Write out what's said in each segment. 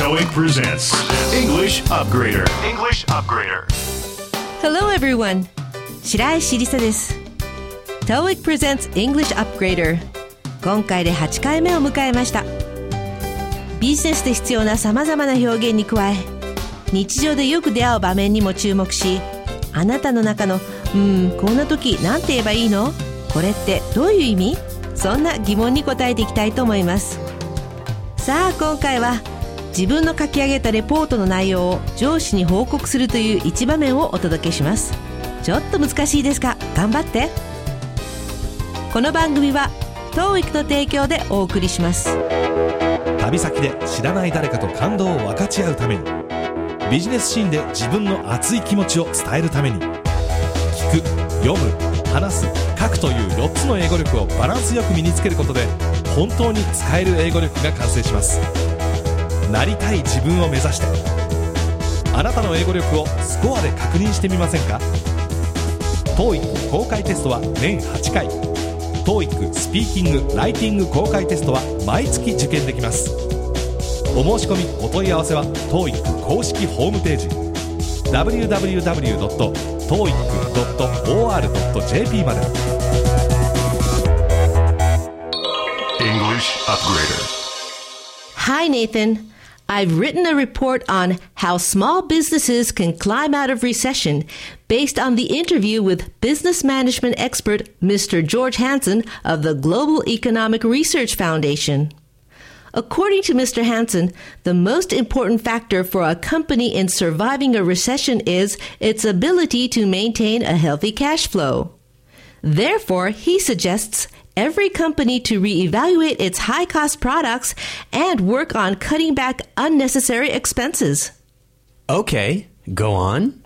TOEIC presents English Upgrader. English Upgrader. Hello everyone 白石りさです TOEIC presents English Upgrader 今回で8回目を迎えましたビジネスで必要な様々な表現に加え日常でよく出会う場面にも注目しあなたの中の「うんこんな時何て言えばいいの？これってどういう意味?」そんな疑問に答えていきたいと思いますさあ今回は自分の書き上げたレポートの内容を上司に報告するという一場面をお届けします。ちょっと難しいですが頑張って。この番組は TOEIC の提供でお送りします。旅先で知らない誰かと感動を分かち合うためにビジネスシーンで自分の熱い気持ちを伝えるために聞く読む話す書くという4つの英語力をバランスよく身につけることで本当に使える英語力が完成します。なりたい自分を目指して。あなたの英語力をスコアで確認してみませんか？TOEIC 公開テストは年8回。TOEIC スピーキング・ライティング公開テストは毎月受験できます。お申し込みお問い合わせは TOEIC 公式ホームページ。www.toeic.or.jp まで。English Upgrader. Hi Nathan I've written a report on how small businesses can climb out of recession based on the interview with business management expert Mr. George Hansen of the Global Economic Research Foundation. According to Mr. Hansen, the most important factor for a company in surviving a recession is its ability to maintain a healthy cash flow. Therefore, he suggests every company to reevaluate its high cost products and work on cutting back unnecessary expenses. Okay, go on.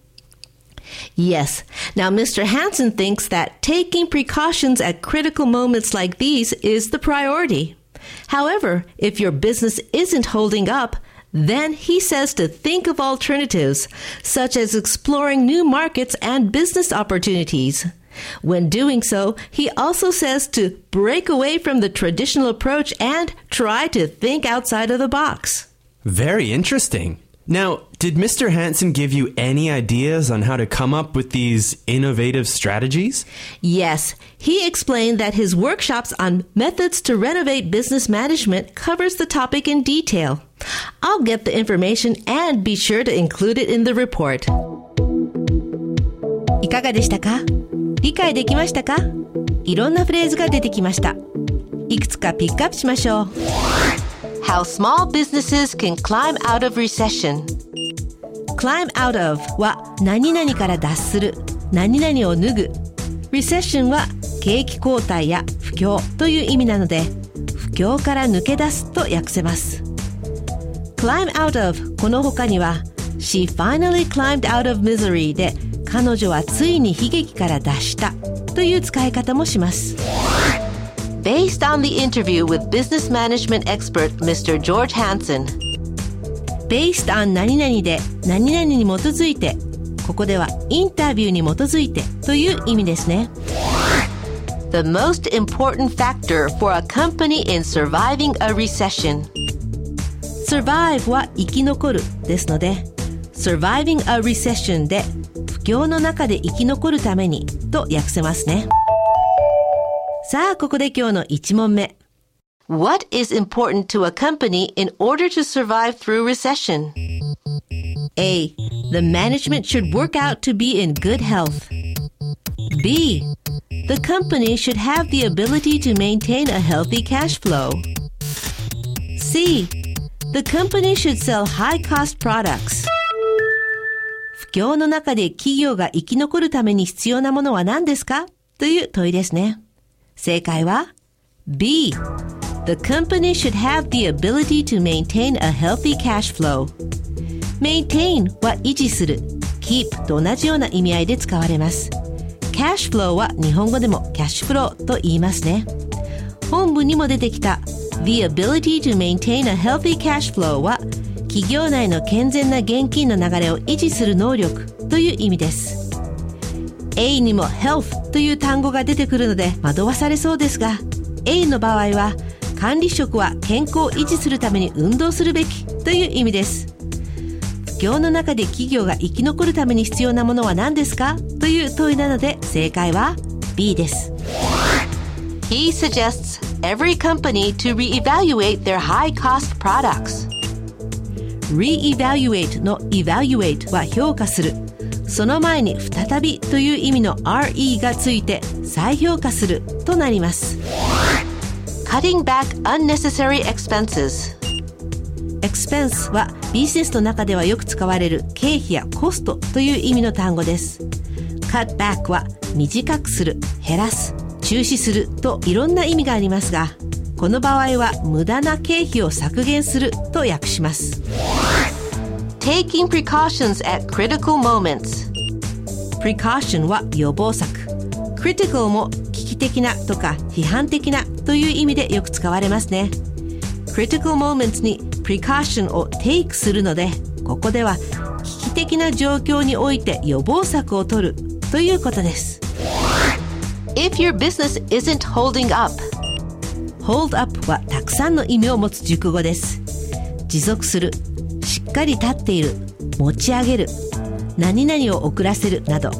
Yes. Now, Mr. Hansen thinks that taking precautions at critical moments like these is the priority. However, if your business isn't holding up, then he says to think of alternatives, such as exploring new markets and business opportunities. When doing so, he also says to break away from the traditional approach and try to think outside of the box. Very interesting. Now, did Mr. Hansen give you any ideas on how to come up with these innovative strategies? Yes, he explained that his workshops on methods to renovate business management covers the topic in detail. I'll get the information and be sure to include it in the report. いかがでしたか 理解できましたかいろんなフレーズが出てきました。いくつかピックアップしましょう。How small businesses can climb out of recession. climb out of は何々から脱する、何々を脱ぐ。recession は景気後退や不況という意味なので、不況から抜け出すと訳せます。climb out of この他には She finally climbed out of misery で彼女はついに悲劇から脱したという使い方もします。Based on the interview with business management expert Mr. George Hansen Based on 何々で何々に基づいてここではインタビューに基づいてという意味ですね The most important factor for a company in surviving a recession survive は生き残るですので surviving a recession で不況の中で生き残るためにと訳せますねさあここで今日の1問目 What is important to a company in order to survive through recession? A. The management should work out to be in good health. B. The company should have the ability to maintain a healthy cash flow. C. The company should sell high cost products. 不況の中で企業が生き残るために必要なものは何ですかという問いですね。正解は B. The company should have the ability to maintain a healthy cash flow. maintain は維持する。keep と同じような意味合いで使われます。cash flow は日本語でもキャッシュフローと言いますね。本文にも出てきた The ability to maintain a healthy cash flow は企業内の健全な現金の流れを維持する能力という意味です。A にも health という単語が出てくるので惑わされそうですが A の場合は管理職は健康を維持するために運動するべきという意味です。不況の中で企業が生き残るために必要なものは何ですかという問いなので正解は B です。He suggests every company to reevaluate their high cost products. Reevaluate の evaluate は評価する。その前に再びという意味の re がついて再評価するとなります。Cutting back unnecessary expenses. Expense はビジネスの中ではよく使われる経費やコストという意味の単語です。Cut back は短くする減らす中止するといろんな意味がありますがこの場合は無駄な経費を削減すると訳します。Taking precautions at critical moments precaution は予防策 critical も危機的なとか批判的なという意味でよく使われますね critical moments に precaution を take するのでここでは危機的な状況において予防策を取るということです If your business isn't holding up hold up はたくさんの意味を持つ熟語です持続するかり立っている持ち上げる何々を遅らせるなど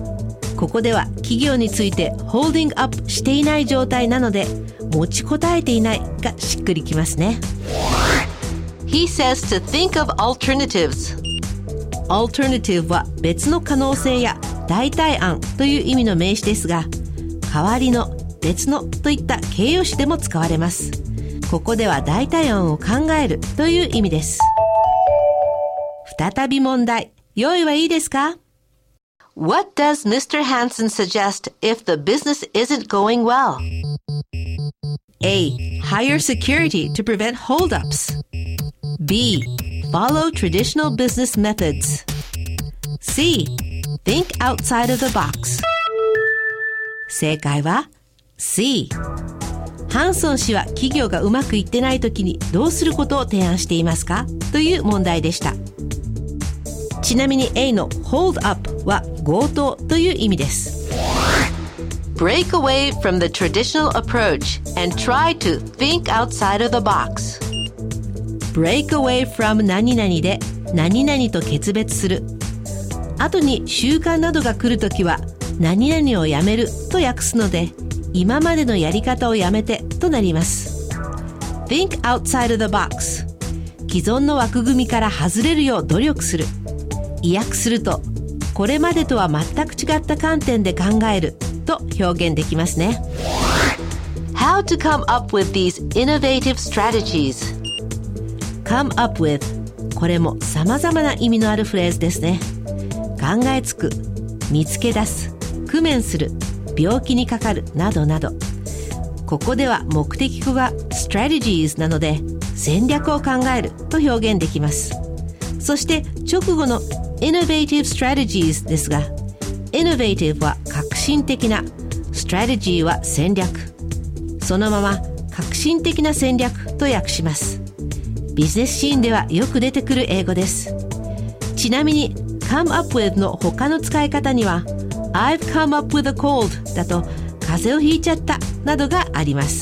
ここでは企業についてホールディングアップしていない状態なので持ちこたえていないがしっくりきますね。He says to think of alternatives. Alternative は別の可能性や代替案という意味の名詞ですが代わりの別のといった形容詞でも使われます。ここでは代替案を考えるという意味です再び問題用意はいいですか What does Mr. Hansen suggest if the business isn't going well? A. Hire security to prevent holdups. B. Follow traditional business methods. C. Think outside of the box. 正解は C。ハンソン氏は企業がうまくいってない時にどうすることを提案していますかという問題でした。ちなみに A の hold up は強盗という意味です。Break away from the traditional approach and try to think outside of the box. break away from 何々で何々と決別する。後に習慣などが来るときは何々をやめると訳すので今までのやり方をやめてとなります Think outside of the box 既存の枠組みから外れるよう努力する意訳するとこれまでとは全く違った観点で考えると表現できますね。How to come up with these innovative strategies? Come up with これも様々な意味のあるフレーズですね。考えつく見つけ出す工面する病気にかかるなどなど。ここでは目的語が strategies なので戦略を考えると表現できますそして直後の innovative strategies ですが innovative は革新的な strategy は戦略そのまま革新的な戦略と訳しますビジネスシーンではよく出てくる英語ですちなみに come up with の他の使い方には I've come up with a cold だと風邪をひいちゃったなどがあります。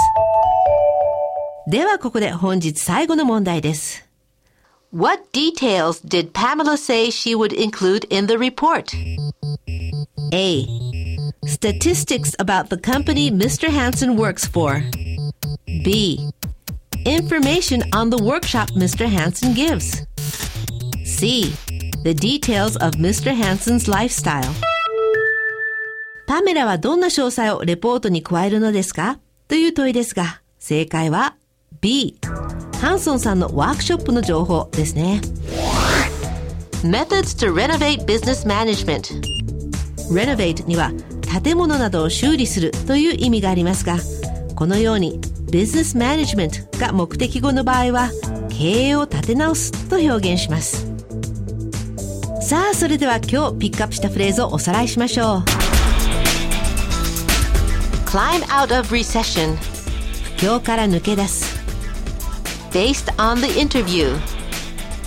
ではここで本日最後の問題です。What details did Pamela say she would include in the report? A. Statistics about the company Mr. Hansen works for. B. Information on the workshop Mr. Hansen gives. C. The details of Mr. Hansen's lifestyle. パメラはどんな詳細をレポートに加えるのですかという問いですが、正解は B。 ハンソンさんのワークショップの情報ですね。Methods to renovate business management renovate には建物などを修理するという意味がありますが、このように business management が目的語の場合は経営を立て直すと表現します。さあ、それでは今日ピックアップしたフレーズをおさらいしましょう。climb out of recession 不況から抜け出す based on the interview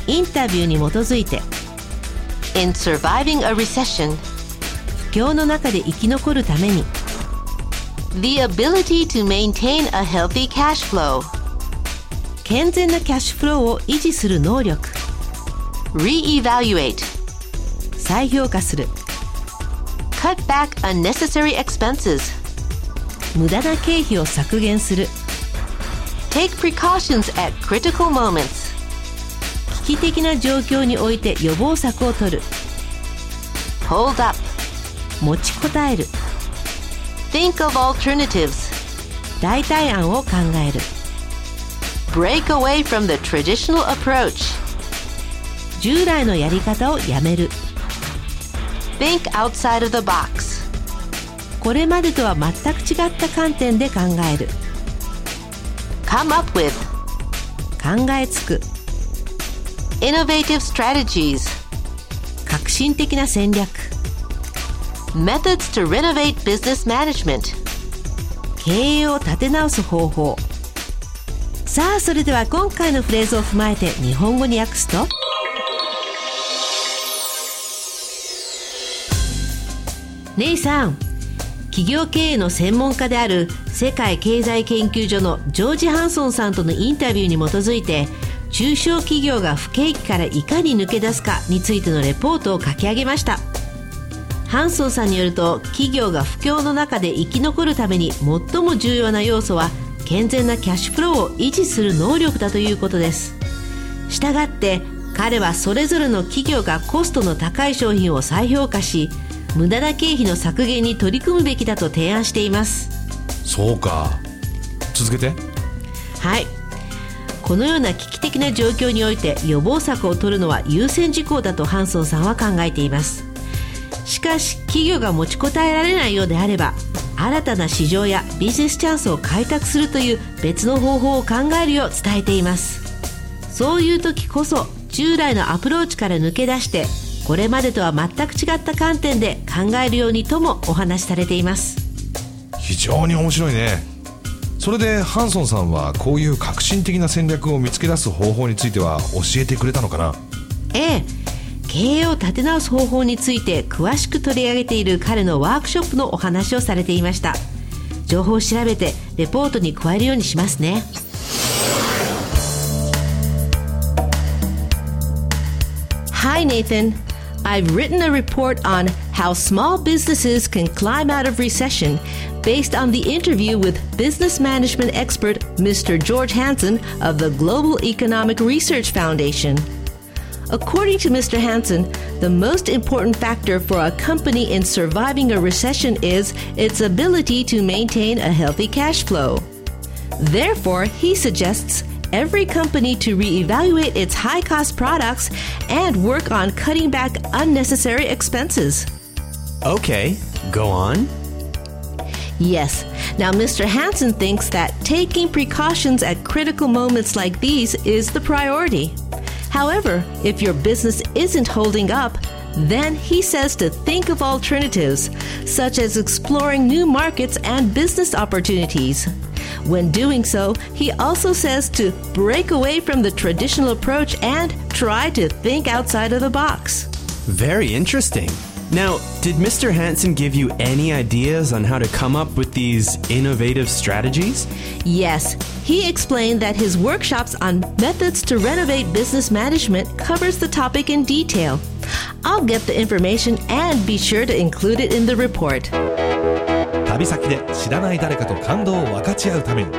インタビューに基づいて in surviving a recession 不況の中で生き残るために the ability to maintain a healthy cash flow 健全なキャッシュフローを維持する能力 Reevaluate. 再評価する Cut back unnecessary expenses. 無駄な経費を削減する Take precautions at critical moments. 危機的な状況において予防策を取る Hold up. 持ちこたえる Think of alternatives. 代替案を考える Break away from the traditional approach. 従来のやり方をやめる Think outside of the box. これまでとは全く違った観点で考える Come up with 考えつく innovative strategies. 革新的な戦略 Methods to renovate business management. 経営を立て直す方法さあそれでは今回のフレーズを踏まえて日本語に訳すとネイさん企業経営の専門家である世界経済研究所のジョージ・ハンソンさんとのインタビューに基づいて中小企業が不景気からいかに抜け出すかについてのレポートを書き上げました。ハンソンさんによると企業が不況の中で生き残るために最も重要な要素は健全なキャッシュフローを維持する能力だということです。したがって彼はそれぞれの企業がコストの高い商品を再評価し無駄な経費の削減に取り組むべきだと提案しています。そうか。続けて。はい。このような危機的な状況において予防策を取るのは優先事項だとハンソンさんは考えています。しかし企業が持ちこたえられないようであれば新たな市場やビジネスチャンスを開拓するという別の方法を考えるよう伝えています。そういう時こそ従来のアプローチから抜け出してこれまでとは全く違った観点で考えるようにともお話しされています。非常に面白いね。それでハンソンさんはこういう革新的な戦略を見つけ出す方法については教えてくれたのかな？ええ。経営を立て直す方法について詳しく取り上げている彼のワークショップのお話をされていました。情報を調べてレポートに加えるようにしますね。Hi Nathan I've written a report on how small businesses can climb out of recession based on the interview with business management expert Mr. George Hansen of the Global Economic Research Foundation. According to Mr. Hansen, the most important factor for a company in surviving a recession is its ability to maintain a healthy cash flow. Therefore, he suggests every company to reevaluate its high cost products and work on cutting back unnecessary expenses. Okay, go on. Yes. Now, Mr. Hansen thinks that taking precautions at critical moments like these is the priority. However, if your business isn't holding up, then he says to think of alternatives, such as exploring new markets and business opportunities. When doing so, he also says to break away from the traditional approach and try to think outside of the box. Very interesting. Now, did Mr. Hansen give you any ideas on how to come up with these innovative strategies? Yes, he explained that his workshops on methods to renovate business management covers the topic in detail. I'll get the information and be sure to include it in the report. 旅先で知らない誰かと感動を分かち合うために。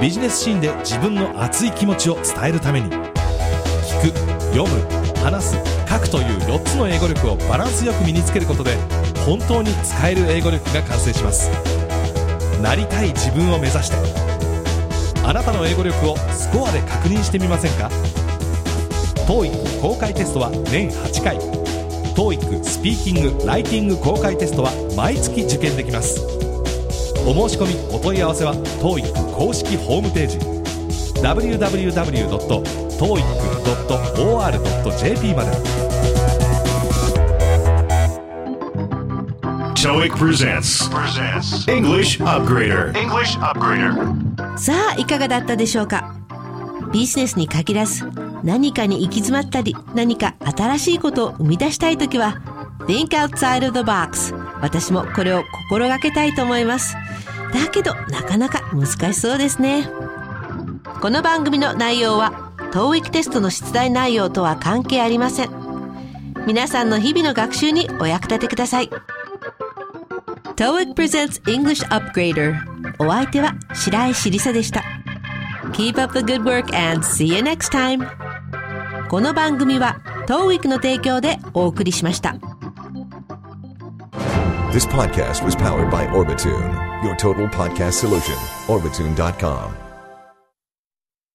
ビジネスシーンで自分の熱い気持ちを伝えるために。聞く読む話す書くという4つの英語力をバランスよく身につけることで本当に使える英語力が完成します。なりたい自分を目指して。あなたの英語力をスコアで確認してみませんか？TOEIC 公開テストは年8回。TOEIC スピーキングライティング公開テストは毎月受験できます。お申し込みお問い合わせは TOEIC 公式ホームページ。さあいかがだったでしょうか？ビジネスに限らず何かに行き詰まったり、何か新しいことを生み出したいときは、Think outside of the box。私もこれを心がけたいと思います。だけど、なかなか難しそうですね。この番組の内容は TOEIC テストの出題内容とは関係ありません皆さんの日々の学習にお役立てください TOEIC presents English Upgrader お相手は白石りさでした Keep up the good work and see you next time この番組は当ウィークの提供でお送りしました This podcast was powered by Orbitune, your total podcast solution. Orbitune.com.